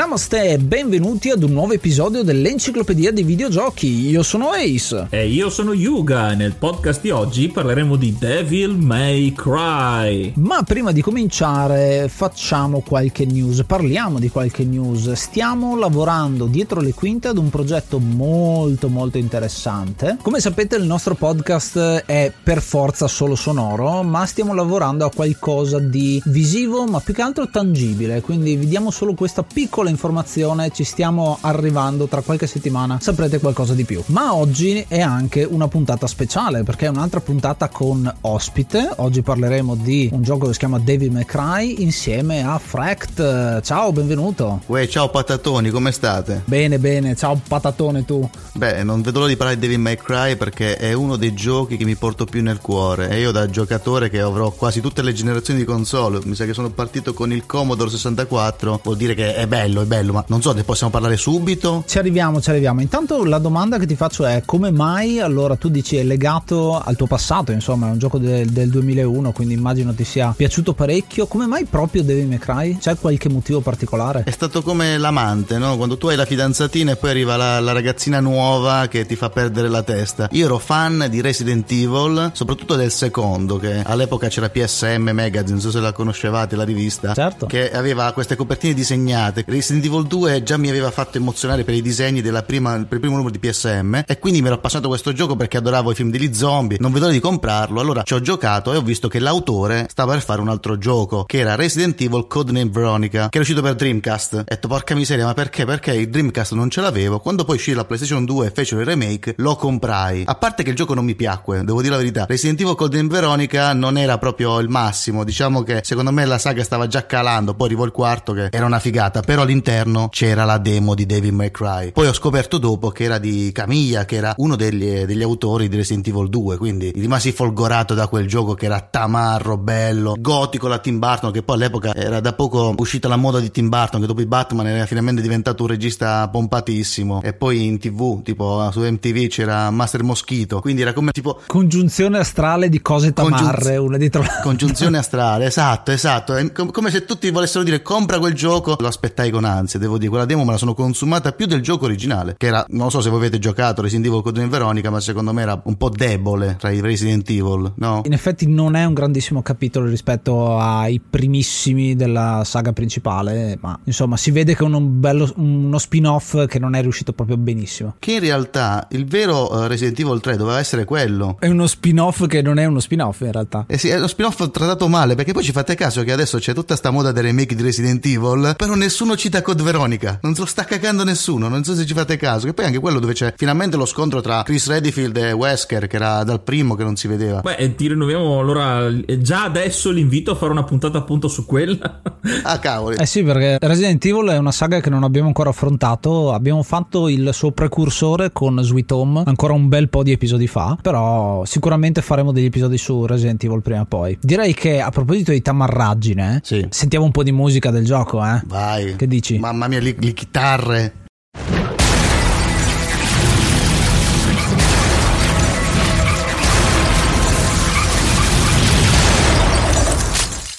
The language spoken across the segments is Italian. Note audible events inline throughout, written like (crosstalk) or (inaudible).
Namaste e benvenuti ad un nuovo episodio dell'Enciclopedia dei Videogiochi. Io sono Ace. E io sono Yuga nel podcast di oggi parleremo di Devil May Cry. Ma prima di cominciare facciamo qualche news, parliamo di qualche news. Stiamo lavorando dietro le quinte ad un progetto molto molto interessante. Come sapete il nostro podcast è per forza solo sonoro, ma stiamo lavorando a qualcosa di visivo ma più che altro tangibile, quindi vi diamo solo questa piccola piccola informazione, ci stiamo arrivando tra qualche settimana, saprete qualcosa di più. Ma oggi è anche una puntata speciale perché è un'altra puntata con ospite. Oggi parleremo di un gioco che si chiama Devil May Cry insieme a Fract. Ciao, benvenuto. Uè, ciao patatoni, come state? Bene, bene, ciao patatone tu. Beh, non vedo l'ora di parlare di Devil May Cry perché è uno dei giochi che mi porto più nel cuore e io da giocatore che avrò quasi tutte le generazioni di console, mi sa che sono partito con il Commodore 64, vuol dire che è bello bello, è bello, ma non so, ne possiamo parlare subito? Ci arriviamo, ci arriviamo. Intanto la domanda che ti faccio è come mai allora tu dici è legato al tuo passato, insomma è un gioco del, del 2001, quindi immagino ti sia piaciuto parecchio. Come mai proprio Devil May Cry? C'è qualche motivo particolare? È stato come l'amante, no? Quando tu hai la fidanzatina e poi arriva la, la ragazzina nuova che ti fa perdere la testa. Io ero fan di Resident Evil, soprattutto del secondo, che all'epoca c'era PSM Magazine, non so se la conoscevate, la rivista, certo. che aveva queste copertine disegnate Resident Evil 2 già mi aveva fatto emozionare per i disegni prima, per il primo numero di PSM e quindi mi ero appassionato a questo gioco perché adoravo i film degli zombie, non vedo l'ora di comprarlo, allora ci ho giocato e ho visto che l'autore stava per fare un altro gioco che era Resident Evil Codename Veronica che è uscito per Dreamcast. Ho detto porca miseria ma perché? Perché il Dreamcast non ce l'avevo, quando poi uscì la PlayStation 2 e fecero il remake lo comprai. A parte che il gioco non mi piacque, devo dire la verità, Resident Evil Codename Veronica non era proprio il massimo, diciamo che secondo me la saga stava già calando, poi arrivò il quarto che era una figata, però all'interno c'era la demo di Devil May Cry. Poi ho scoperto dopo che era di Camilla, che era uno degli, degli autori di Resident Evil 2, quindi rimasi folgorato da quel gioco che era tamarro, bello, gotico la Tim Burton, che poi all'epoca era da poco uscita la moda di Tim Burton, che dopo i Batman era finalmente diventato un regista pompatissimo. E poi in tv, tipo su MTV c'era Master Moschito, quindi era come tipo... Congiunzione astrale di cose tamarre, Congiunz... una dietro l'altra. Congiunzione (laughs) astrale, esatto, esatto. È come se tutti volessero dire compra quel gioco, lo aspettai con ansia, devo dire, quella demo me la sono consumata più del gioco originale, che era, non so se voi avete giocato Resident Evil Code Veronica, ma secondo me era un po' debole tra i Resident Evil, no? In effetti non è un grandissimo capitolo rispetto ai primissimi della saga principale, ma insomma si vede che è un bello, uno spin-off che non è riuscito proprio benissimo. Che in realtà il vero eh, Resident Evil 3 doveva essere quello. È uno spin-off che non è uno spin-off in realtà. Eh sì, è uno spin-off trattato male, perché poi ci fate caso che adesso c'è tutta sta moda dei remake di Resident Evil, però nessuno cita Code Veronica. Non se lo sta cagando nessuno, non so se ci fate caso. Che poi anche quello dove c'è finalmente lo scontro tra Chris Redfield e Wesker, che era dal primo che non si vedeva. Beh, ti rinnoviamo allora già adesso l'invito a fare una puntata appunto su quella. ah, cavoli. Eh sì, perché Resident Evil è una saga che non abbiamo ancora affrontato. Abbiamo fatto il suo precursore con Sweet Home ancora un bel po' di episodi fa. Però sicuramente faremo degli episodi su Resident Evil prima o poi. Direi che a proposito di tamarraggine, sì. sentiamo un po' di musica del gioco, eh? Vai. Che dici? Mamma mia, le, le chitarre.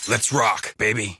Let's rock, baby.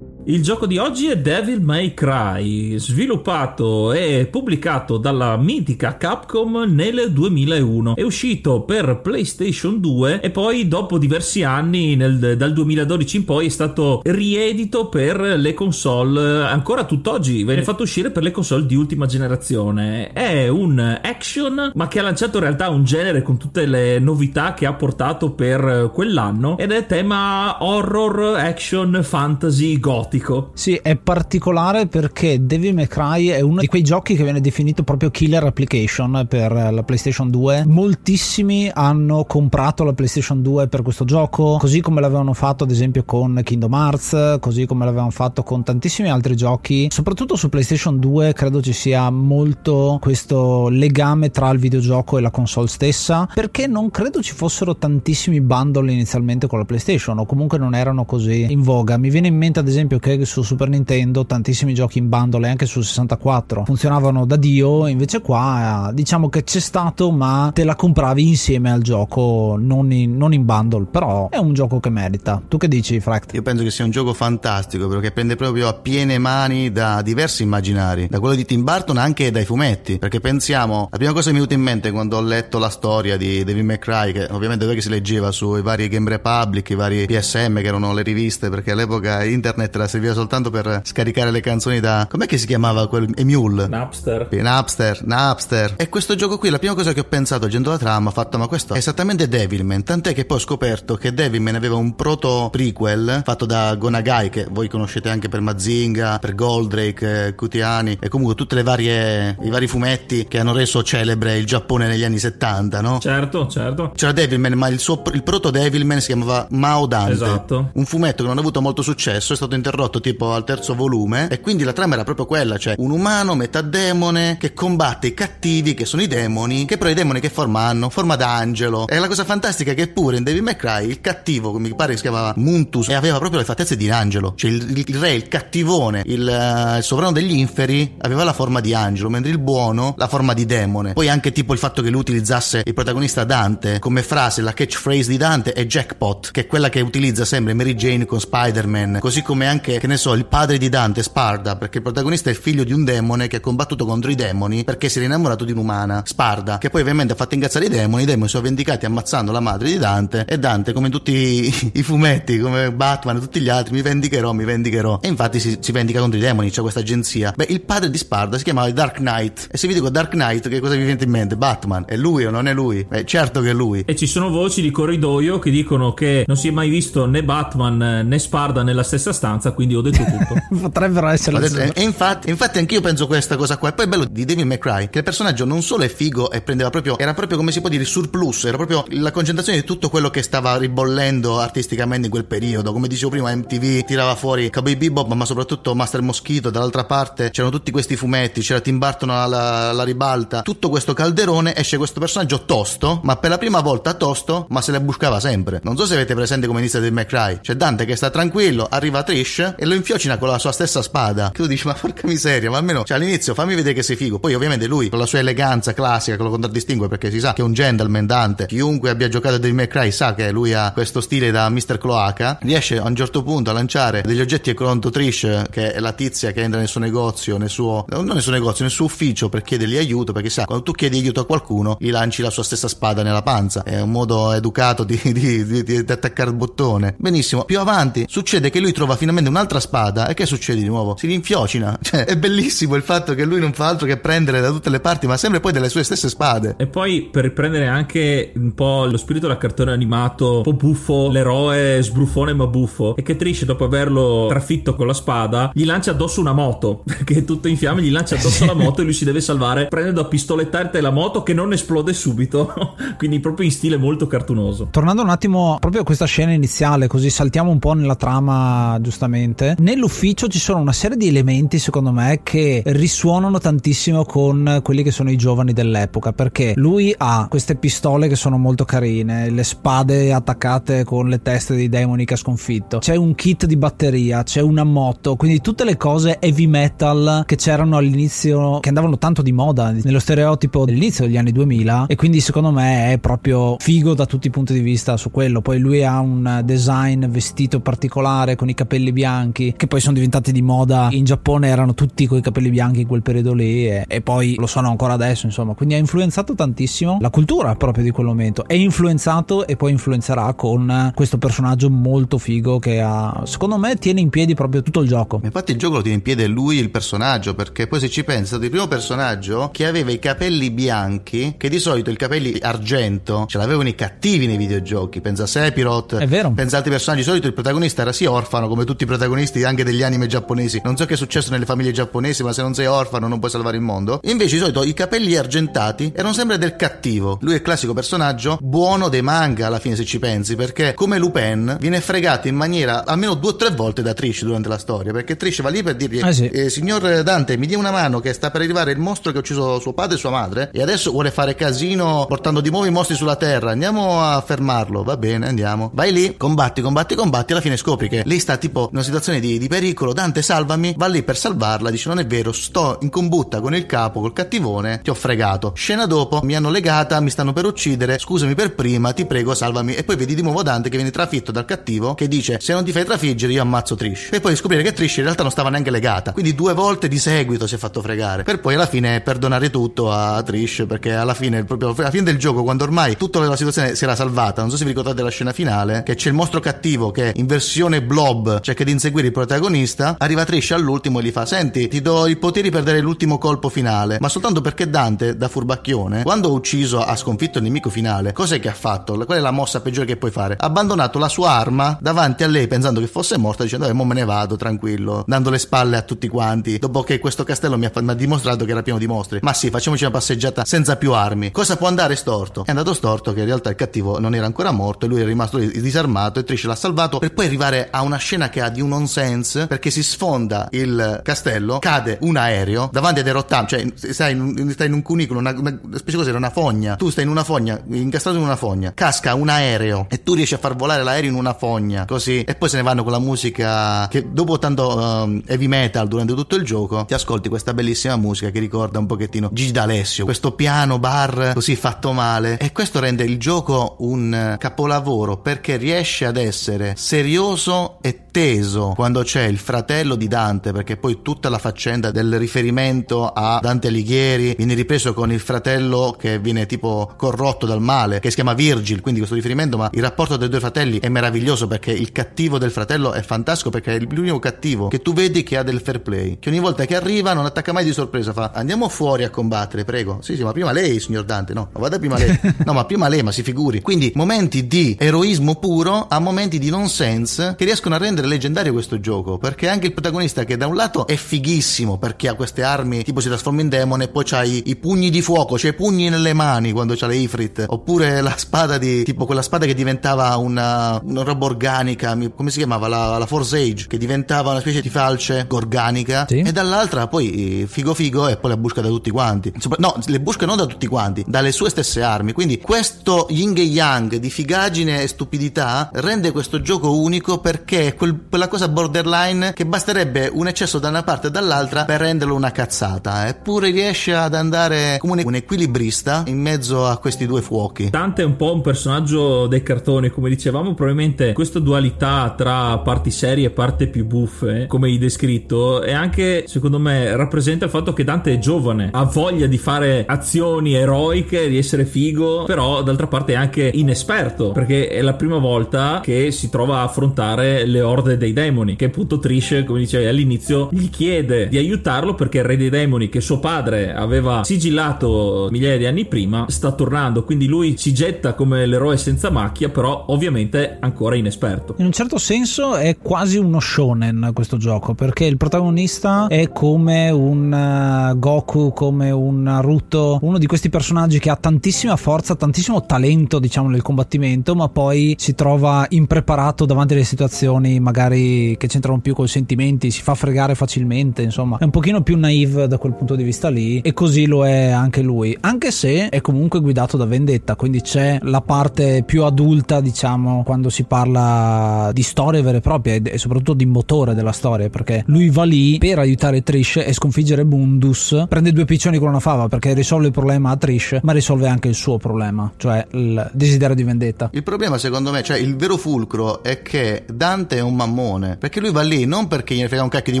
Il gioco di oggi è Devil May Cry, sviluppato e pubblicato dalla mitica Capcom nel 2001. È uscito per PlayStation 2 e poi dopo diversi anni, nel, dal 2012 in poi, è stato riedito per le console. Ancora tutt'oggi viene fatto uscire per le console di ultima generazione. È un action, ma che ha lanciato in realtà un genere con tutte le novità che ha portato per quell'anno. Ed è tema horror, action, fantasy, gothic simpatico. Sì, è particolare perché Devil May Cry è uno di quei giochi che viene definito proprio killer application per la PlayStation 2. Moltissimi hanno comprato la PlayStation 2 per questo gioco, così come l'avevano fatto ad esempio con Kingdom Hearts, così come l'avevano fatto con tantissimi altri giochi. Soprattutto su PlayStation 2 credo ci sia molto questo legame tra il videogioco e la console stessa, perché non credo ci fossero tantissimi bundle inizialmente con la PlayStation o comunque non erano così in voga. Mi viene in mente ad esempio che su Super Nintendo tantissimi giochi in bundle anche su 64 funzionavano da dio invece qua diciamo che c'è stato ma te la compravi insieme al gioco non in, non in bundle però è un gioco che merita. Tu che dici Fract? Io penso che sia un gioco fantastico perché prende proprio a piene mani da diversi immaginari da quello di Tim Burton anche dai fumetti. Perché pensiamo la prima cosa che mi è venuta in mente quando ho letto la storia di Devil May Cry che ovviamente dove si leggeva sui vari Game Republic i vari PSM che erano le riviste perché all'epoca internet la serviva soltanto per scaricare le canzoni da. Com'è che si chiamava quel Emule? Napster. Napster, Napster. E questo gioco qui, la prima cosa che ho pensato, leggendo la trama, ho fatto, ma questo è esattamente Devilman. Tant'è che poi ho scoperto che Devilman aveva un proto prequel fatto da Gonagai, che voi conoscete anche per Mazinga, per Goldrake, Cutiani eh, e comunque tutte le varie i vari fumetti che hanno reso celebre il Giappone negli anni 70, no? Certo, certo. C'era Devilman, ma il, suo, il proto Devilman si chiamava Mao Dante. Esatto. Un fumetto che non ha avuto molto successo, è stato interrotto interrotto tipo al terzo volume e quindi la trama era proprio quella, cioè un umano metà demone che combatte i cattivi che sono i demoni, che però i demoni che forma hanno? Forma d'angelo. E la cosa fantastica è che pure in May Cry il cattivo, come mi pare che si chiamava Muntus, e aveva proprio le fattezze di un angelo, cioè il, il re, il cattivone, il, uh, il, sovrano degli inferi aveva la forma di angelo, mentre il buono la forma di demone. Poi anche tipo il fatto che lui utilizzasse il protagonista Dante come frase, la catchphrase di Dante è jackpot, che è quella che utilizza sempre Mary Jane con Spider-Man, così come anche che ne so, il padre di Dante, Sparda, perché il protagonista è il figlio di un demone che ha combattuto contro i demoni perché si era innamorato di un'umana, Sparda, che poi ovviamente ha fatto incazzare i demoni, i demoni sono vendicati ammazzando la madre di Dante e Dante, come tutti i, (laughs) i fumetti, come Batman e tutti gli altri, mi vendicherò, mi vendicherò. E infatti si, si vendica contro i demoni, c'è questa agenzia. Beh, il padre di Sparda si chiamava Dark Knight. E se vi dico Dark Knight, che cosa vi viene in mente? Batman. È lui o non è lui? Beh, certo che è lui. E ci sono voci di corridoio che dicono che non si è mai visto né Batman né Sparda nella stessa stanza, quindi ho detto (laughs) tutto. Potrebbero essere le E infatti, infatti anch'io penso questa cosa qua. E poi è bello di May Cry che il personaggio non solo è figo e prendeva proprio, era proprio come si può dire, il surplus, era proprio la concentrazione di tutto quello che stava ribollendo artisticamente in quel periodo. Come dicevo prima, MTV tirava fuori Cowboy Bebop, ma soprattutto Master Moschito. Dall'altra parte c'erano tutti questi fumetti, c'era Tim Burton alla, alla ribalta. Tutto questo calderone esce questo personaggio tosto, ma per la prima volta tosto, ma se le buscava sempre. Non so se avete presente come inizia May Cry. C'è Dante che sta tranquillo, arriva Trish e lo infiocina con la sua stessa spada. Che tu dici, ma porca miseria, ma almeno, cioè all'inizio fammi vedere che sei figo. Poi ovviamente lui, con la sua eleganza classica, che lo contraddistingue perché si sa che è un gentleman Dante. Chiunque abbia giocato a Devil May Cry sa che lui ha questo stile da Mr. Cloaca. Riesce a un certo punto a lanciare degli oggetti contro Trish, che è la tizia che entra nel suo negozio, nel suo, non nel suo negozio, nel suo ufficio per chiedergli aiuto, perché sa, quando tu chiedi aiuto a qualcuno, gli lanci la sua stessa spada nella panza. È un modo educato di, di, di, di attaccare il bottone. Benissimo. Più avanti succede che lui trova finalmente un'altra spada e che succede di nuovo? Si rinfiocina. (laughs) Cioè, è bellissimo il fatto che lui non fa altro che prendere da tutte le parti, ma sempre poi delle sue stesse spade. E poi per riprendere anche un po' lo spirito del cartone animato, un po' buffo, l'eroe sbruffone ma buffo, e che Trish dopo averlo trafitto con la spada, gli lancia addosso una moto, (laughs) perché è tutto in fiamme, gli lancia addosso la moto e lui si deve salvare prendendo a pistolettare la moto che non esplode subito, (laughs) quindi proprio in stile molto cartunoso. Tornando un attimo proprio a questa scena iniziale, così saltiamo un po' nella trama giustamente, nell'ufficio ci sono una serie di elementi secondo me che risuonano tantissimo con quelli che sono i giovani dell'epoca, perché lui ha queste pistole che sono molto carine, le spade attaccate con le teste dei demoni che ha sconfitto, c'è un kit di batteria, c'è una moto, quindi tutte le cose heavy metal che c'erano all'inizio, che andavano tanto di moda nello stereotipo dell'inizio degli anni 2000 e quindi secondo me è proprio figo da tutti i punti di vista su quello. Poi lui ha un design vestito particolare con i capelli bianchi che poi sono diventati di moda in Giappone erano tutti con i capelli bianchi in quel periodo lì e, e poi lo sono ancora adesso insomma. Quindi ha influenzato tantissimo la cultura proprio di quel momento. È influenzato e poi influenzerà con questo personaggio molto figo che ha secondo me tiene in piedi proprio tutto il gioco. Infatti il gioco lo tiene in piedi lui il personaggio perché poi se ci stato il primo personaggio che aveva i capelli bianchi che di solito i capelli argento ce l'avevano i cattivi nei videogiochi. Pensa a Sephiroth è vero. pensa a altri personaggi. Di solito il protagonista era sì orfano come tutti i protagonisti anche degli anime giapponesi. Non so che è successo nelle famiglie giapponesi ma se non sei orfano non puoi salvare il mondo. Invece di solito i capelli argentati erano sempre del cattivo. Lui è il classico personaggio buono dei manga alla fine se ci pensi perché come Lupin viene fregato in maniera almeno due o tre volte da Trish durante la storia perché Trish va lì per dirgli eh sì. eh, signor Dante mi dia una mano che sta per arrivare il mostro che ha ucciso suo padre e sua madre e adesso vuole fare casino portando di nuovo i mostri sulla terra. Andiamo a fermarlo. Va bene andiamo. Vai lì combatti combatti combatti alla fine scopri che lei sta tipo in una situazione di, di pericolo Dante salvami va lì per salvarla dice non è vero sto in combutta con il capo col cattivone ti ho fregato. Scena dopo mi hanno legata mi stanno per uccidere scusami per prima ti prego salvami. E poi vedi di nuovo Dante che viene trafitto dal cattivo che dice se non ti fai trafiggere io ammazzo Trish. E poi scoprire che Trish in realtà non stava neanche legata. Quindi due volte di seguito si è fatto fregare per poi alla fine perdonare tutto a Trish perché alla fine proprio alla fine del gioco quando ormai tutta la situazione si era salvata non so se vi ricordate la scena finale che c'è il mostro cattivo che in versione blob cerca di inseguire il protagonista arriva Trish all'ultimo e gli fa senti ti do i poteri per dare l'ultimo colpo finale ma soltanto perché Dante da furbacchione quando ha ucciso ha sconfitto il nemico finale cos'è che ha fatto? Qual è la mossa peggiore che puoi fare? Ha abbandonato la sua arma davanti a lei pensando che fosse morta dicendo eh mo me ne vado tranquillo dando le spalle a tutti quanti dopo che questo castello mi ha, mi ha dimostrato che era pieno di mostri. Ma sì facciamoci una passeggiata senza più armi. Cosa può andare storto? È andato storto che in realtà il cattivo non era ancora morto e lui è rimasto disarmato e Trish l'ha salvato per poi arrivare a una scena che ha di un nonsense perché si sfonda il castello cade un aereo davanti a dei cioè stai in stai in un cunicolo una, una specie cos'era una fogna. Tu stai in una fogna incastrato in una fogna casca un aereo e tu riesci a far volare l'aereo in una fogna così. E poi se ne vanno con la musica che dopo tanto um, heavy metal durante tutto il gioco ti ascolti questa bellissima musica che ricorda un pochettino Gigi D'Alessio questo piano bar così fatto male. E questo rende il gioco un capolavoro perché riesce ad essere serioso e teso quando c'è il fratello di Dante perché poi tutta la faccenda del riferimento a Dante Alighieri viene ripreso con il fratello che viene tipo corrotto dal male che si chiama Virgil quindi questo riferimento ma il rapporto dei due fratelli è meraviglioso perché il cattivo del fratello è fantastico perché è l'unico cattivo che tu vedi che ha del fair play che ogni volta che arriva non attacca mai di sorpresa fa andiamo fuori a combattere prego. Sì sì ma prima lei signor Dante. No ma vada prima lei. No ma prima lei ma si figuri. Quindi momenti di eroismo puro a momenti di nonsense che riescono a rendere leggendario questo gioco perché anche il protagonista che da un lato è fighissimo perché ha queste armi tipo si trasforma in demone e poi c'ha i, pugni di fuoco c'è i pugni nelle mani quando c'ha le Ifrit oppure la spada di tipo quella spada che diventava una, una roba organica come si chiamava? La, la Force Age che diventava una specie di falce organica. Sì. e dall'altra poi figo figo e poi la busca da tutti quanti. No le busca non da tutti quanti dalle sue stesse armi. Quindi questo yin e yang di figaggine e stupidità rende questo gioco unico perché è quel quella cosa borderline che basterebbe un eccesso da una parte e dall'altra per renderlo una cazzata. Eppure riesce ad andare come un equilibrista in mezzo a questi due fuochi. Dante è un po' un personaggio dei cartoni, come dicevamo, probabilmente questa dualità tra parti serie e parti più buffe, come hai descritto, è anche, secondo me, rappresenta il fatto che Dante è giovane, ha voglia di fare azioni eroiche, di essere figo, però d'altra parte è anche inesperto, perché è la prima volta che si trova a affrontare le orde dei demoni, che appunto Trish, come dicevi all'inizio, gli chiede di aiutarlo perché il re dei demoni che suo padre aveva sigillato migliaia di anni prima sta tornando, quindi lui si getta come l'eroe senza macchia, però ovviamente ancora inesperto. In un certo senso è quasi uno shonen questo gioco, perché il protagonista è come un uh, Goku, come un Naruto, uno di questi personaggi che ha tantissima forza, tantissimo talento, diciamo, nel combattimento, ma poi si trova impreparato davanti alle situazioni magari che c'entrano più con i sentimenti, si fa fregare facilmente, insomma, è un pochino più naive da quel punto di vista lì e così lo è anche lui, anche se è comunque guidato da vendetta, quindi c'è la parte più adulta, diciamo, quando si parla di storie vere e proprie e soprattutto di motore della storia, perché lui va lì per aiutare Trish e sconfiggere Mundus, prende due piccioni con una fava perché risolve il problema a Trish, ma risolve anche il suo problema, cioè il desiderio di vendetta. Il problema secondo me, cioè il vero fulcro è che Dante è un mammone, perché lui va lì non perché gliene frega un cacchio di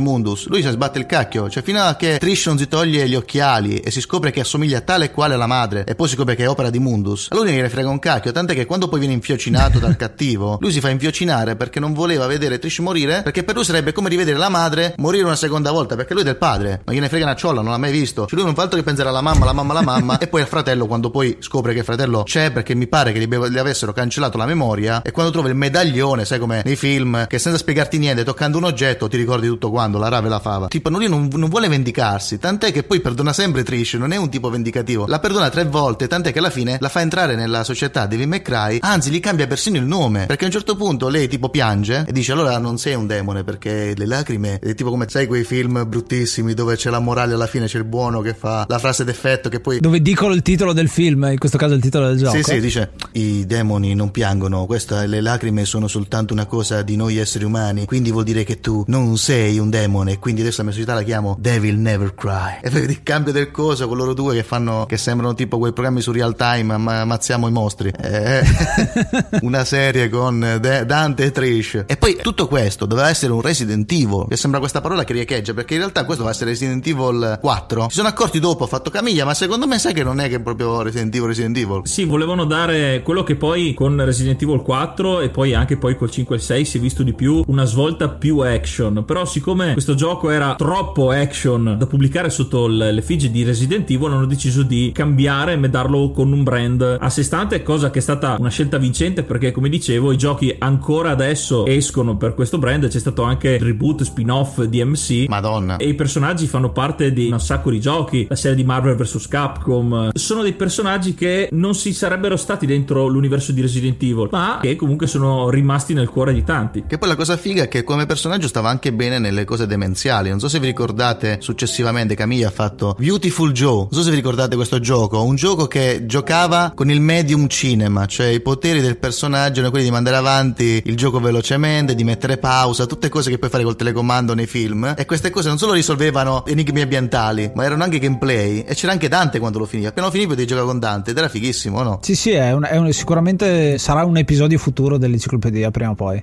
Mundus, lui si sbatte il cacchio, cioè fino a che Trish non si toglie gli occhiali e si scopre che assomiglia tale e quale alla madre e poi si scopre che è opera di Mundus, a lui gliene frega un cacchio, tant'è che quando poi viene infiocinato dal (laughs) cattivo, lui si fa infiocinare perché non voleva vedere Trish morire, perché per lui sarebbe come rivedere la madre morire una seconda volta, perché lui è del padre, ma gliene frega una ciolla, non l'ha mai visto, cioè lui non fa altro che pensare alla mamma, alla mamma, alla mamma (laughs) e poi al fratello quando poi scopre che il fratello c'è perché mi pare che gli, gli avessero cancellato la memoria e quando trova il medaglione, sai come nei film, che senza spiegarti niente, toccando un oggetto ti ricordi tutto quando, la rave la fava. Tipo, lui non, non vuole vendicarsi, tant'è che poi perdona sempre Trish, non è un tipo vendicativo, la perdona tre volte, tant'è che alla fine la fa entrare nella società Devil McCray, anzi gli cambia persino il nome, perché a un certo punto lei tipo piange e dice allora non sei un demone perché le lacrime è tipo come sai quei film bruttissimi dove c'è la morale alla fine c'è il buono che fa la frase d'effetto che poi dove dicono il titolo del film, in questo caso il titolo del gioco. Sì, sì, dice i demoni non piangono, questa, le lacrime sono soltanto una cosa di noi esseri umani, quindi vuol dire che tu non sei un demone, quindi adesso la mia società la chiamo Devil Never Cry. E vedi il cambio del coso con loro due che fanno che sembrano tipo quei programmi su real time, ma ammazziamo i mostri. Eh, (laughs) una serie con De- Dante e Trish. E poi tutto questo doveva essere un Resident Evil, che sembra questa parola che riecheggia, perché in realtà questo doveva essere Resident Evil 4. Si sono accorti dopo, ho fatto camiglia, ma secondo me sai che non è che proprio Resident Evil Resident Evil. Sì, volevano dare quello che poi con Resident Evil 4 e poi anche poi col 5 e 6 si è visto di più una svolta più action. Però siccome questo gioco era troppo action da pubblicare sotto l'effigie di Resident Evil hanno deciso di cambiare e darlo con un brand a sé stante, cosa che è stata una scelta vincente perché come dicevo i giochi ancora adesso escono per questo brand, c'è stato anche il reboot spin-off di MC. Madonna. E i personaggi fanno parte di un sacco di giochi, la serie di Marvel vs Capcom. Sono dei personaggi che non si sarebbero stati dentro l'universo di Resident Evil, ma che comunque sono rimasti nel cuore di tanti. Che poi la cosa figa è che come personaggio stava anche bene nelle cose demenziali. Non so se vi ricordate, successivamente Camilla ha fatto Beautiful Joe. Non so se vi ricordate questo gioco, un gioco che giocava con il medium cinema, cioè i poteri del personaggio erano quelli di mandare avanti il gioco velocemente, di mettere pausa, tutte cose che puoi fare col telecomando nei film. E queste cose non solo risolvevano enigmi ambientali, ma erano anche gameplay. E c'era anche Dante quando lo finiva. Appena lo finivi potevi giocare con Dante ed era fighissimo, no? Sì, sì, è un, è un, sicuramente sarà un episodio futuro dell'enciclopedia prima o poi.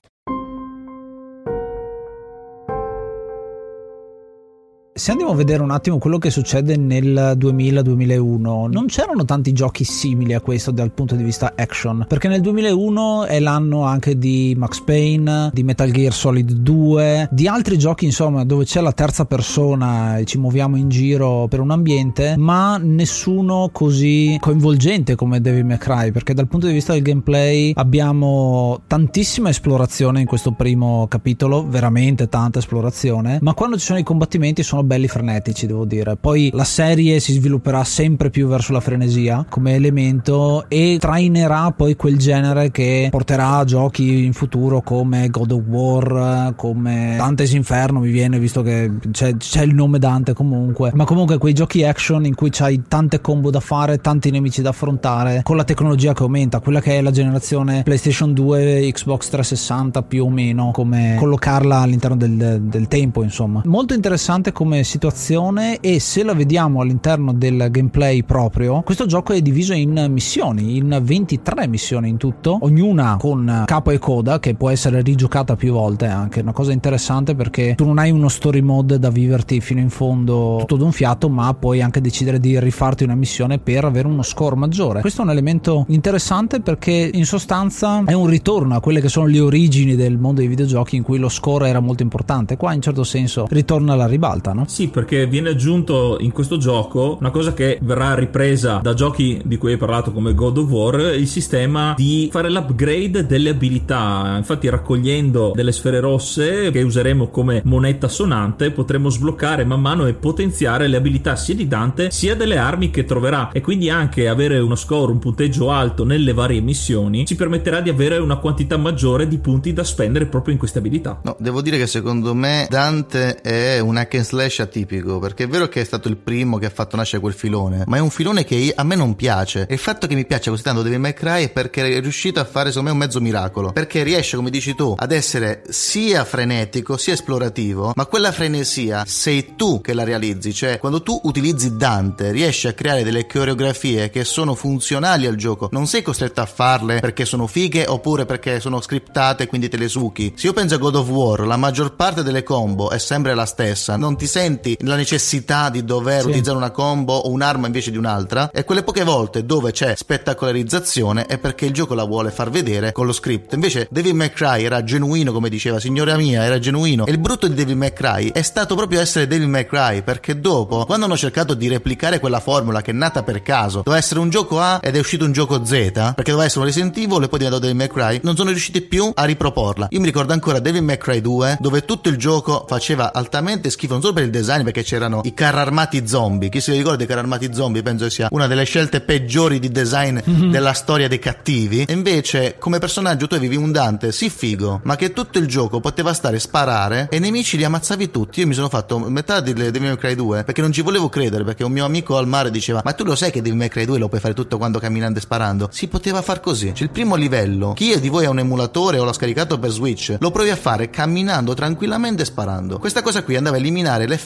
Se andiamo a vedere un attimo quello che succede nel 2000-2001, non c'erano tanti giochi simili a questo dal punto di vista action, perché nel 2001 è l'anno anche di Max Payne, di Metal Gear Solid 2, di altri giochi insomma dove c'è la terza persona e ci muoviamo in giro per un ambiente, ma nessuno così coinvolgente come Devil May Cry, perché dal punto di vista del gameplay abbiamo tantissima esplorazione in questo primo capitolo, veramente tanta esplorazione, ma quando ci sono i combattimenti sono sono belli frenetici, devo dire. Poi la serie si svilupperà sempre più verso la frenesia come elemento e trainerà poi quel genere che porterà a giochi in futuro come God of War, come Dante's Inferno mi viene visto che c'è, c'è il nome Dante comunque, ma comunque quei giochi action in cui c'hai tante combo da fare, tanti nemici da affrontare con la tecnologia che aumenta, quella che è la generazione PlayStation 2, Xbox 360 più o meno, come collocarla all'interno del, del tempo insomma. Molto interessante come situazione e se la vediamo all'interno del gameplay proprio, questo gioco è diviso in missioni, in 23 missioni in tutto, ognuna con capo e coda che può essere rigiocata più volte, anche una cosa interessante perché tu non hai uno story mode da viverti fino in fondo tutto d'un fiato, ma puoi anche decidere di rifarti una missione per avere uno score maggiore. Questo è un elemento interessante perché in sostanza è un ritorno a quelle che sono le origini del mondo dei videogiochi in cui lo score era molto importante. Qua in certo senso ritorna alla ribalta, no? Sì, perché viene aggiunto in questo gioco una cosa che verrà ripresa da giochi di cui hai parlato come God of War, il sistema di fare l'upgrade delle abilità. Infatti raccogliendo delle sfere rosse che useremo come moneta sonante potremo sbloccare man mano e potenziare le abilità sia di Dante sia delle armi che troverà e quindi anche avere uno score, un punteggio alto nelle varie missioni ci permetterà di avere una quantità maggiore di punti da spendere proprio in queste abilità. No, devo dire che secondo me Dante è un hack and slash atipico perché è vero che è stato il primo che ha fatto nascere quel filone, ma è un filone che a me non piace. E il fatto che mi piaccia così tanto Devil May Cry è perché è riuscito a fare secondo me un mezzo miracolo, perché riesce, come dici tu, ad essere sia frenetico sia esplorativo, ma quella frenesia sei tu che la realizzi, cioè quando tu utilizzi Dante riesci a creare delle coreografie che sono funzionali al gioco, non sei costretto a farle perché sono fighe oppure perché sono scriptate quindi te le succhi. Se io penso a God of War, la maggior parte delle combo è sempre la stessa, non ti senti la necessità di dover sì. utilizzare una combo o un'arma invece di un'altra e quelle poche volte dove c'è spettacolarizzazione è perché il gioco la vuole far vedere con lo script. Invece Devil May Cry era genuino come diceva signora mia, era genuino e il brutto di Devil May Cry è stato proprio essere Devil May Cry perché dopo quando hanno cercato di replicare quella formula che è nata per caso, doveva essere un gioco A ed è uscito un gioco Z perché doveva essere un Resident Evil e poi diventato Devil May Cry, non sono riusciti più a riproporla. Io mi ricordo ancora Devil May Cry 2 dove tutto il gioco faceva altamente schifo non solo per il design perché c'erano i carri armati zombie, chi si ricorda dei carri armati zombie penso sia una delle scelte peggiori di design mm-hmm. della storia dei cattivi. E invece come personaggio tu avevi un Dante sì figo, ma che tutto il gioco poteva stare sparare e i nemici li ammazzavi tutti. Io mi sono fatto metà di Devil May Cry 2 perché non ci volevo credere perché un mio amico al mare diceva "Ma tu lo sai che Devil May Cry 2 lo puoi fare tutto quando camminando e sparando?". Si poteva far così. C'è il primo livello. Chi di voi ha un emulatore o l'ha scaricato per Switch, lo provi a fare camminando tranquillamente e sparando. Questa cosa qui andava a eliminare l'effetto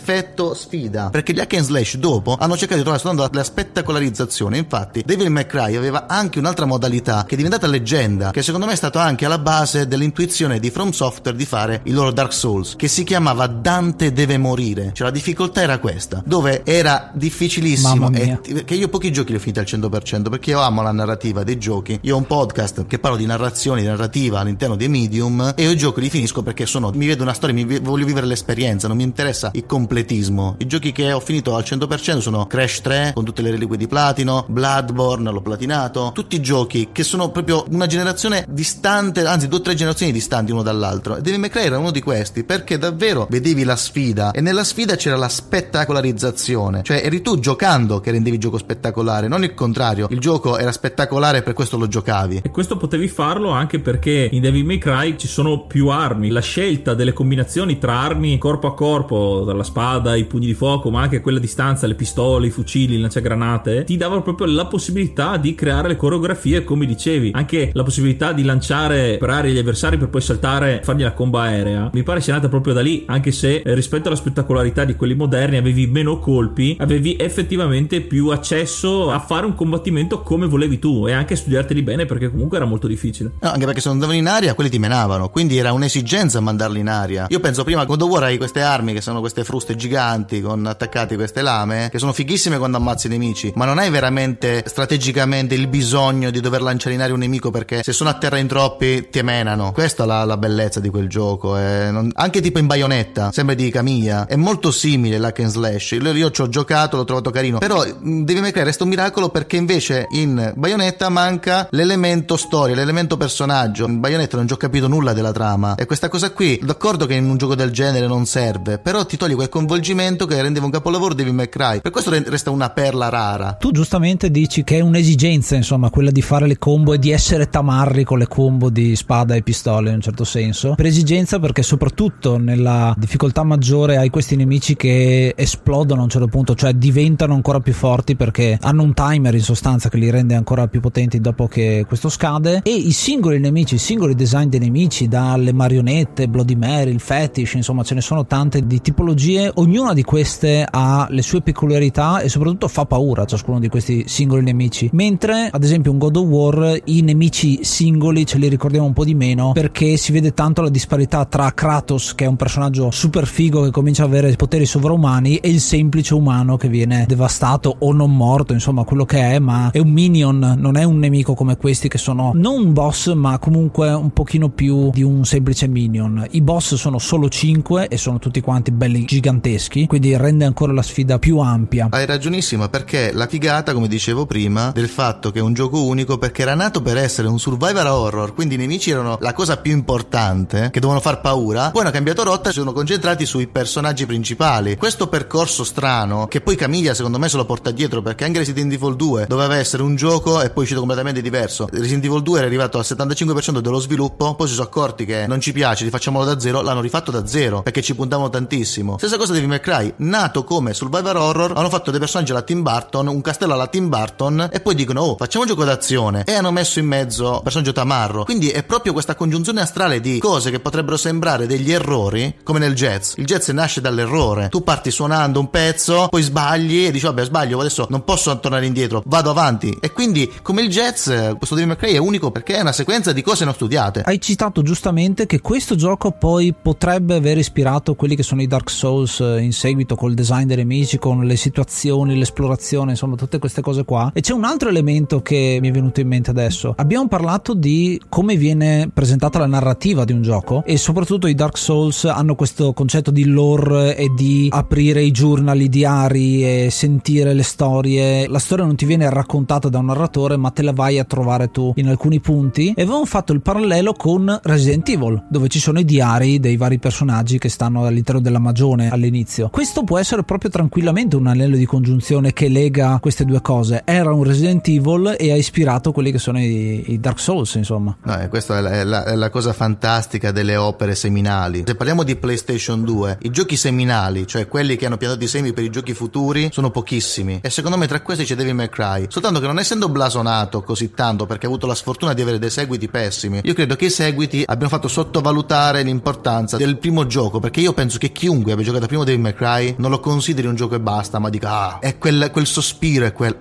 sfida perché gli hack and slash dopo hanno cercato di trovare soltanto la spettacolarizzazione. Infatti, Devil May Cry aveva anche un'altra modalità che è diventata leggenda, che secondo me è stato anche alla base dell'intuizione di From Software di fare il loro Dark Souls, che si chiamava Dante deve morire. Cioè la difficoltà era questa, dove era difficilissimo e che io pochi giochi li ho finiti al 100% perché io amo la narrativa dei giochi. Io ho un podcast che parlo di narrazione, di narrativa all'interno dei medium e io i giochi li finisco perché sono mi vedo una storia, mi voglio vivere l'esperienza, non mi interessa il completismo. I giochi che ho finito al 100% sono Crash 3 con tutte le reliquie di platino, Bloodborne l'ho platinato, tutti i giochi che sono proprio una generazione distante, anzi due o tre generazioni distanti uno dall'altro. E Devil May Cry era uno di questi perché davvero vedevi la sfida e nella sfida c'era la spettacolarizzazione, cioè eri tu giocando che rendevi il gioco spettacolare, non il contrario. Il gioco era spettacolare per questo lo giocavi. E questo potevi farlo anche perché in Devil May Cry ci sono più armi, la scelta delle combinazioni tra armi corpo a corpo, dalla spada, i pugni di fuoco, ma anche quella a distanza, le pistole, i fucili, il lanciagranate, ti dava proprio la possibilità di creare le coreografie come dicevi, anche la possibilità di lanciare per aria gli avversari per poi saltare, fargli la comba aerea. Mi pare sia nata proprio da lì, anche se eh, rispetto alla spettacolarità di quelli moderni avevi meno colpi, avevi effettivamente più accesso a fare un combattimento come volevi tu e anche studiarteli bene perché comunque era molto difficile. No, anche perché se non andavano in aria quelli ti menavano, quindi era un'esigenza mandarli in aria. Io penso prima War hai queste armi che sono queste fruste giganti con attaccati queste lame che sono fighissime quando ammazzi i nemici, ma non hai veramente strategicamente il bisogno di dover lanciare in aria un nemico perché se sono a terra in troppi ti menano. Questa è la, la bellezza di quel gioco. Non... anche tipo in Bayonetta, sempre di Camilla, è molto simile l'hack and slash. Io, io ci ho giocato, l'ho trovato carino, però devi mai creare un miracolo perché invece in Bayonetta manca l'elemento storia, l'elemento personaggio. In Bayonetta non ci ho capito nulla della trama e questa cosa qui, d'accordo che in un gioco del genere non serve, però ti togli e coinvolgimento che rendeva un capolavoro May Cry. Per questo resta una perla rara. Tu giustamente dici che è un'esigenza, insomma, quella di fare le combo e di essere tamarri con le combo di spada e pistole in un certo senso. Per esigenza perché soprattutto nella difficoltà maggiore hai questi nemici che esplodono a un certo punto, cioè diventano ancora più forti perché hanno un timer in sostanza che li rende ancora più potenti dopo che questo scade e i singoli nemici, i singoli design dei nemici, dalle marionette, Bloody Mary, il fetish, insomma ce ne sono tante di tipologie, ognuna di queste ha le sue peculiarità e soprattutto fa paura a ciascuno di questi singoli nemici, mentre ad esempio in God of War i nemici singoli ce li ricordiamo un po' di meno perché si vede tanto la disparità tra Kratos che è un personaggio super figo che comincia ad avere poteri sovraumani e il semplice umano che viene devastato o non morto, insomma quello che è, ma è un minion, non è un nemico come questi che sono non un boss ma comunque un pochino più di un semplice minion. I boss sono solo 5 e sono tutti quanti belli giganteschi, quindi rende ancora la sfida più ampia. Hai ragionissima perché la figata, come dicevo prima, del fatto che è un gioco unico perché era nato per essere un survivor horror, quindi i nemici erano la cosa più importante, che dovevano far paura, poi hanno cambiato rotta e si sono concentrati sui personaggi principali. Questo percorso strano, che poi Camiglia secondo me se lo porta dietro perché anche Resident Evil 2 doveva essere un gioco e poi è uscito completamente diverso. Resident Evil 2 era arrivato al 75% dello sviluppo, poi si sono accorti che non ci piace, rifacciamolo da zero, l'hanno rifatto da zero perché ci puntavano tantissimo. Stessa cosa di Devil May Cry, nato come survivor horror, hanno fatto dei personaggi alla Tim Burton, un castello alla Tim Burton e poi dicono "Oh, facciamo un gioco d'azione" e hanno messo in mezzo personaggio tamarro. Quindi è proprio questa congiunzione astrale di cose che potrebbero sembrare degli errori, come nel jazz. Il jazz nasce dall'errore. Tu parti suonando un pezzo, poi sbagli e dici "Vabbè, sbaglio, adesso non posso tornare indietro, vado avanti". E quindi come il jazz, questo Devil May Cry è unico perché è una sequenza di cose non studiate. Hai citato giustamente che questo gioco poi potrebbe aver ispirato quelli che sono i Dark Souls eh, in seguito col design dei nemici, con le situazioni, l'esplorazione, insomma tutte queste cose qua. E c'è un altro elemento che mi è venuto in mente adesso. Abbiamo parlato di come viene presentata la narrativa di un gioco e soprattutto i Dark Souls hanno questo concetto di lore e di aprire i journal, i diari e sentire le storie. La storia non ti viene raccontata da un narratore ma te la vai a trovare tu in alcuni punti e avevamo fatto il parallelo con Resident Evil dove ci sono i diari dei vari personaggi che stanno all'interno della magione all'inizio. Questo può essere proprio tranquillamente un anello di congiunzione che lega queste due cose. Era un Resident Evil e ha ispirato quelli che sono i, i Dark Souls, insomma. No, e questa è la, è, la, è la, cosa fantastica delle opere seminali. Se parliamo di PlayStation 2, i giochi seminali, cioè quelli che hanno piantato i semi per i giochi futuri, sono pochissimi. E secondo me tra questi c'è Devil May Cry. Soltanto che non essendo blasonato così tanto perché ha avuto la sfortuna di avere dei seguiti pessimi, io credo che i seguiti abbiano fatto sottovalutare l'importanza del primo gioco. Perché io penso che chiunque abbia giocato prima Devil May Cry non lo consideri un gioco e basta, ma dica ah, è quel, quel sospiro, è quel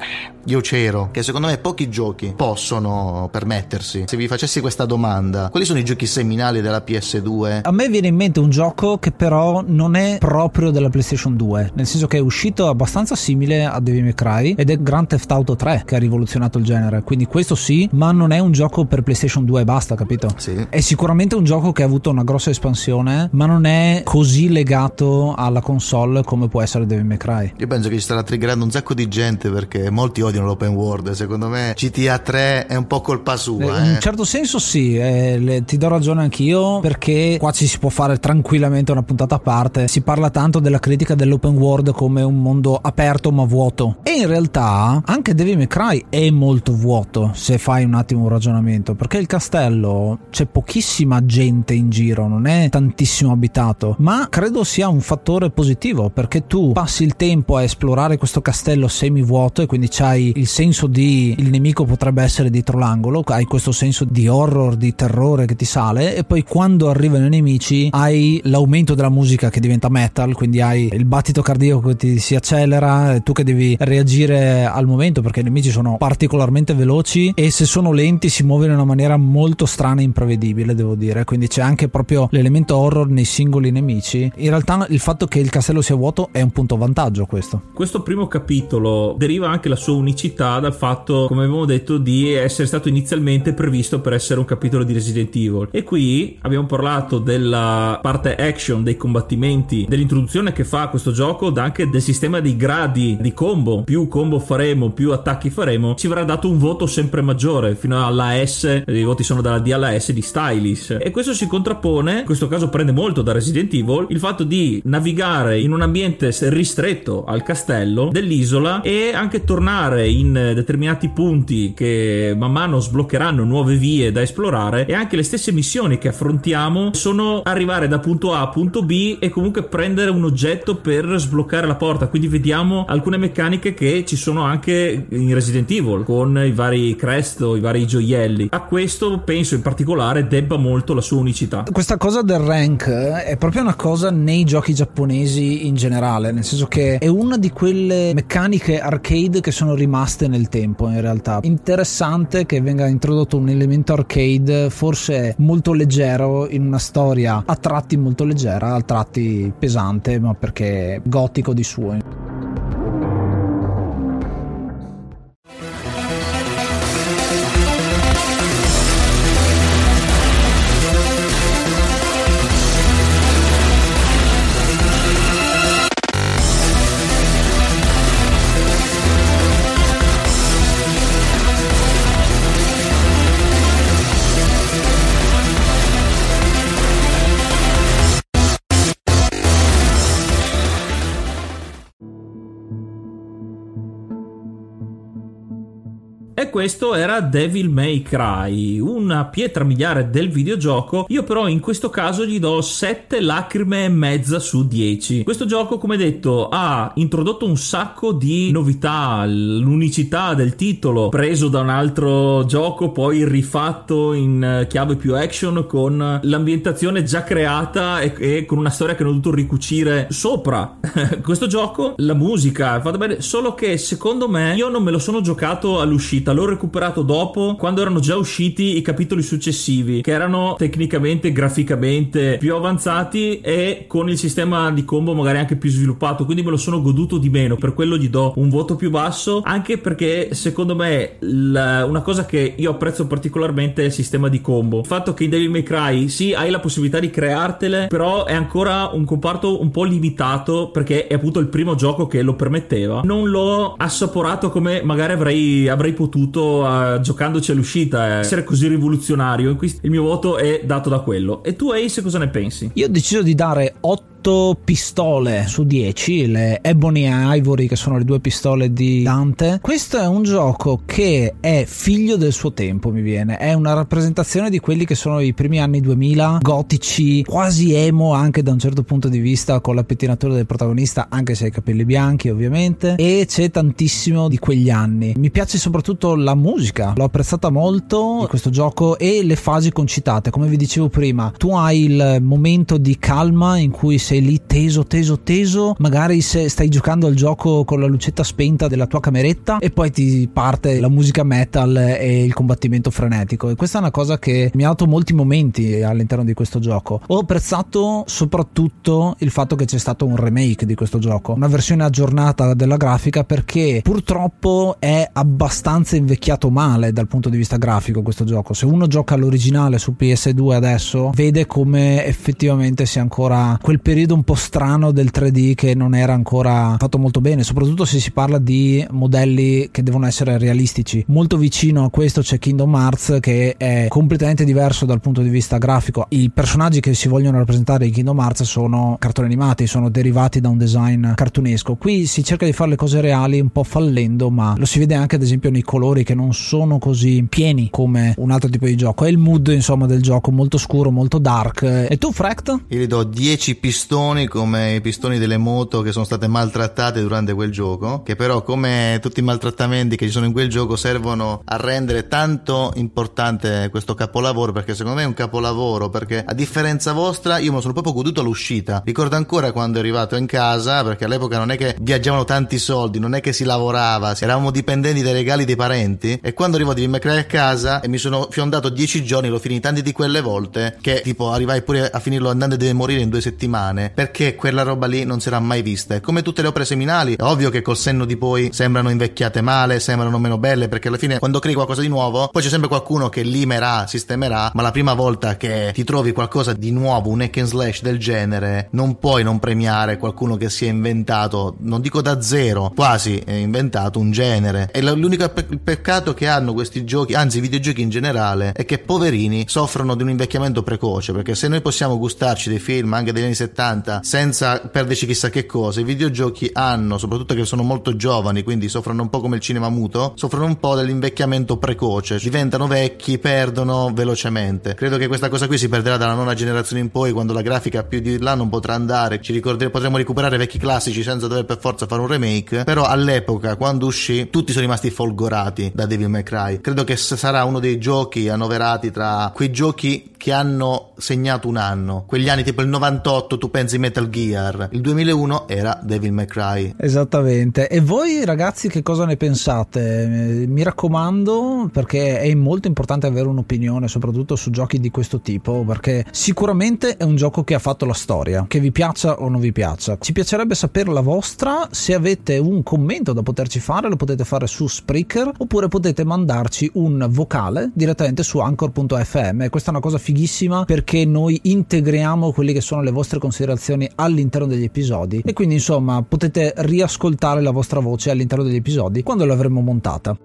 io c'ero, che secondo me pochi giochi possono permettersi. Se vi facessi questa domanda, quali sono i giochi seminali della PS2? A me viene in mente un gioco che però non è proprio della PlayStation 2, nel senso che è uscito abbastanza simile a Devil May Cry ed è Grand Theft Auto 3 che ha rivoluzionato il genere. Quindi questo sì, ma non è un gioco per PlayStation 2 e basta, capito? Sì. È sicuramente un gioco che ha avuto una grossa espansione, ma non è così legato alla console come può essere Devil May Cry. Io penso che ci starà triggerando un sacco di gente perché molti odiano l'open world. Secondo me GTA 3 è un po' colpa sua. In Eh. un certo senso sì, eh, le- ti do ragione anch'io perché qua ci si può fare tranquillamente una puntata a parte. Si parla tanto della critica dell'open world come un mondo aperto ma vuoto. E in realtà anche Devil May Cry è molto vuoto se fai un attimo un ragionamento perché il castello c'è pochissima gente in giro, non è tantissimo abitato, ma credo sia un fattore positivo perché tu passi il tempo a esplorare questo castello semivuoto e quindi c'hai il senso di il nemico potrebbe essere dietro l'angolo, hai questo senso di horror, di terrore che ti sale e poi quando arrivano i nemici hai l'aumento della musica che diventa metal, quindi hai il battito cardiaco che ti si accelera, tu che devi reagire al momento perché i nemici sono particolarmente veloci e se sono lenti si muovono in una maniera molto strana e imprevedibile, devo dire, quindi c'è anche proprio l'elemento horror nei singoli nemici. In realtà il fatto che il castello sia vuoto è un punto vantaggio questo. Questo primo capitolo deriva anche la sua unicità dal fatto, come abbiamo detto, di essere stato inizialmente previsto per essere un capitolo di Resident Evil. E qui abbiamo parlato della parte action, dei combattimenti, dell'introduzione che fa questo gioco, da anche del sistema dei gradi di combo. Più combo faremo, più attacchi faremo, ci verrà dato un voto sempre maggiore, fino alla S, i voti sono dalla D alla S di Stylis. E questo si contrappone, in questo caso prende molto da Resident Evil, il fatto di navigare in un ambiente ristretto al castello dell'isola e anche tornare in determinati punti che man mano sbloccheranno nuove vie da esplorare e anche le stesse missioni che affrontiamo sono arrivare da punto A a punto B e comunque prendere un oggetto per sbloccare la porta. Quindi vediamo alcune meccaniche che ci sono anche in Resident Evil con i vari crest o i vari gioielli. A questo penso in particolare debba molto la sua unicità. Questa cosa del rank è proprio una cosa nei giochi giapponesi in generale, nel senso che è una di quelle meccaniche arcade che sono rimaste nel tempo in realtà. Interessante che venga introdotto un elemento arcade forse molto leggero in una storia a tratti molto leggera, a tratti pesante, ma perché gotico di suo. Questo era Devil May Cry, una pietra miliare del videogioco. Io però in questo caso gli do 7 lacrime e mezza su 10. Questo gioco, come detto, ha introdotto un sacco di novità, l'unicità del titolo preso da un altro gioco, poi rifatto in chiave più action con l'ambientazione già creata e, e con una storia che hanno dovuto ricucire sopra (laughs) questo gioco. La musica è bene, solo che secondo me io non me lo sono giocato all'uscita, l'ho recuperato dopo quando erano già usciti i capitoli successivi che erano tecnicamente graficamente più avanzati e con il sistema di combo magari anche più sviluppato. Quindi me lo sono goduto di meno. Per quello gli do un voto più basso anche perché secondo me la, una cosa che io apprezzo particolarmente è il sistema di combo. Il fatto che in Devil May Cry sì hai la possibilità di creartele però è ancora un comparto un po' limitato perché è appunto il primo gioco che lo permetteva. Non l'ho assaporato come magari avrei, avrei potuto vissuto uh, giocandoci all'uscita, eh, essere così rivoluzionario. Il mio voto è dato da quello. E tu, Ace, cosa ne pensi? Io ho deciso di dare 8 8 pistole su 10, le Ebony e Ivory che sono le due pistole di Dante. Questo è un gioco che è figlio del suo tempo, mi viene. È una rappresentazione di quelli che sono i primi anni 2000, gotici, quasi emo anche da un certo punto di vista con la pettinatura del protagonista, anche se ha i capelli bianchi ovviamente. E c'è tantissimo di quegli anni. Mi piace soprattutto la musica, l'ho apprezzata molto questo gioco e le fasi concitate. Come vi dicevo prima, tu hai il momento di calma in cui sei sei lì teso, teso, teso, magari se stai giocando al gioco con la lucetta spenta della tua cameretta e poi ti parte la musica metal e il combattimento frenetico. E questa è una cosa che mi ha dato molti momenti all'interno di questo gioco. Ho apprezzato soprattutto il fatto che c'è stato un remake di questo gioco, una versione aggiornata della grafica perché purtroppo è abbastanza invecchiato male dal punto di vista grafico questo gioco. Se uno gioca all'originale su PS2 adesso, vede come effettivamente sia ancora quel periodo periodo un po' strano del 3D che non era ancora fatto molto bene, soprattutto se si parla di modelli che devono essere realistici. Molto vicino a questo c'è Kingdom Hearts che è completamente diverso dal punto di vista grafico. I personaggi che si vogliono rappresentare in Kingdom Hearts sono cartoni animati, sono derivati da un design cartunesco. Qui si cerca di fare le cose reali un po' fallendo, ma lo si vede anche ad esempio nei colori che non sono così pieni come un altro tipo di gioco. È il mood insomma del gioco molto scuro, molto dark. E tu Fract? Io gli do 10 pistoni pistoni come i pistoni delle moto che sono state maltrattate durante quel gioco, che però come tutti i maltrattamenti che ci sono in quel gioco servono a rendere tanto importante questo capolavoro, perché secondo me è un capolavoro, perché a differenza vostra io me lo sono proprio goduto all'uscita. Ricordo ancora quando è arrivato in casa, perché all'epoca non è che viaggiavano tanti soldi, non è che si lavorava, eravamo dipendenti dai regali dei parenti e quando arrivo di McRae a casa e mi sono fiondato dieci giorni, l'ho finito tanti di quelle volte che tipo arrivai pure a finirlo andando e deve morire in due settimane bene perché quella roba lì non era mai vista. E come tutte le opere seminali, è ovvio che col senno di poi sembrano invecchiate male, sembrano meno belle, perché alla fine quando crei qualcosa di nuovo, poi c'è sempre qualcuno che limerà, sistemerà, ma la prima volta che ti trovi qualcosa di nuovo, un hack and slash del genere, non puoi non premiare qualcuno che si è inventato, non dico da zero, quasi è inventato un genere. E l'unico pe- peccato che hanno questi giochi, anzi i videogiochi in generale, è che poverini soffrono di un invecchiamento precoce, perché se noi possiamo gustarci dei film anche degli anni 70 70 senza perderci chissà che cosa. I videogiochi hanno, soprattutto che sono molto giovani, quindi soffrono un po' come il cinema muto, soffrono un po' dell'invecchiamento precoce, diventano vecchi, perdono velocemente. Credo che questa cosa qui si perderà dalla nona generazione in poi, quando la grafica più di là non potrà andare, ci ricorderemo, potremo recuperare vecchi classici senza dover per forza fare un remake, però all'epoca, quando uscì, tutti sono rimasti folgorati da Devil May Cry. Credo che sarà uno dei giochi annoverati tra quei giochi che hanno segnato un anno. Quegli anni tipo il 98 tu pensi Metal Gear, il 2001 era Devil May Cry. Esattamente. E voi ragazzi che cosa ne pensate? Mi raccomando perché è molto importante avere un'opinione soprattutto su giochi di questo tipo perché sicuramente è un gioco che ha fatto la storia, che vi piaccia o non vi piaccia. Ci piacerebbe sapere la vostra, se avete un commento da poterci fare lo potete fare su Spreaker oppure potete mandarci un vocale direttamente su anchor.fm. Questa è una cosa fighissima perché noi integriamo quelle che sono le vostre considerazioni all'interno degli episodi e quindi insomma potete riascoltare la vostra voce all'interno degli episodi quando l'avremo montata.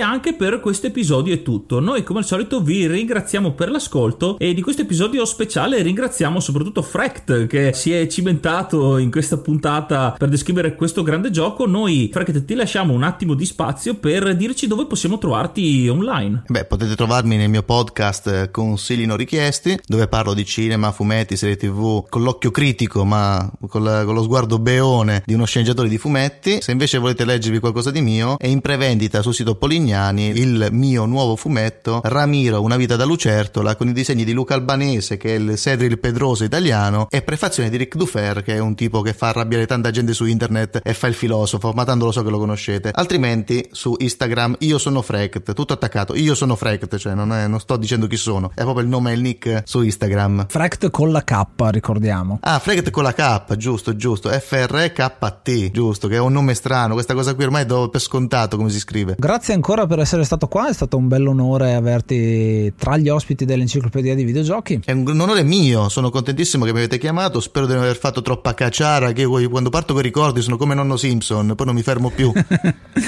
Anche per questo episodio è tutto. Noi come al solito vi ringraziamo per l'ascolto e di questo episodio speciale ringraziamo soprattutto Frect che si è cimentato in questa puntata per descrivere questo grande gioco. Noi Frect ti lasciamo un attimo di spazio per dirci dove possiamo trovarti online. Beh, potete trovarmi nel mio podcast Consigli non richiesti dove parlo di cinema, fumetti, serie tv con l'occhio critico ma con, la, con lo sguardo beone di uno sceneggiatore di fumetti. Se invece volete leggervi qualcosa di mio è in prevendita sul sito Polignani il mio nuovo fumetto Ramiro, una vita da lucertola con i disegni di Luca Albanese che è il Cedril Pedroso italiano e prefazione di Rick Dufer che è un tipo che fa arrabbiare tanta gente su internet e fa il filosofo, ma tanto lo so che lo conoscete. Altrimenti su Instagram io sono Frect, tutto attaccato, io sono Frect, cioè non, è, non sto dicendo chi sono, è proprio il nome e il nick su Instagram. Frect con la K, ricordiamo. Ah, Frect con la K, giusto, giusto, F-R-K-T, giusto, che è un nome strano, questa cosa qui ormai do per scontato come si scrive. Grazie ancora per essere stato qua, è stato un bel onore averti tra gli ospiti dell'enciclopedia di videogiochi. È un, onore mio, sono contentissimo che mi avete chiamato, spero di non aver fatto troppa cacciara, che quando parto con i ricordi sono come nonno Simpson, poi non mi fermo più. (laughs)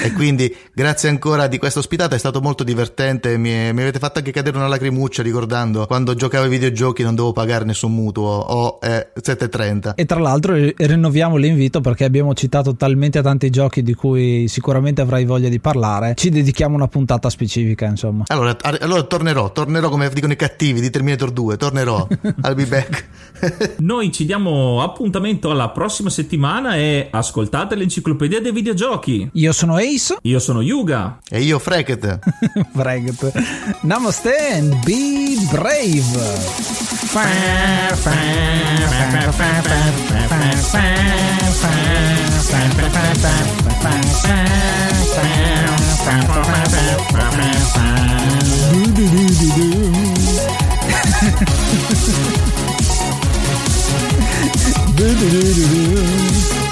e quindi grazie ancora di questa ospitata, è stato molto divertente, mi, mi, avete fatto anche cadere una lacrimuccia ricordando quando giocavo ai videogiochi non dovevo pagare nessun mutuo o eh, 7,30. E tra l'altro rinnoviamo l'invito perché abbiamo citato talmente tanti giochi di cui sicuramente avrai voglia di parlare, ci dedichiamo una puntata specifica, insomma. Allora, allora tornerò, tornerò come dicono i cattivi di Terminator 2, tornerò. (laughs) I'll be back. (laughs) Noi ci diamo appuntamento alla prossima settimana e ascoltate l'enciclopedia dei videogiochi. Io sono Ace. Io sono Yuga. E io Freket. (laughs) Freket. Namaste and be brave. Do-do-do-do-do. (laughs)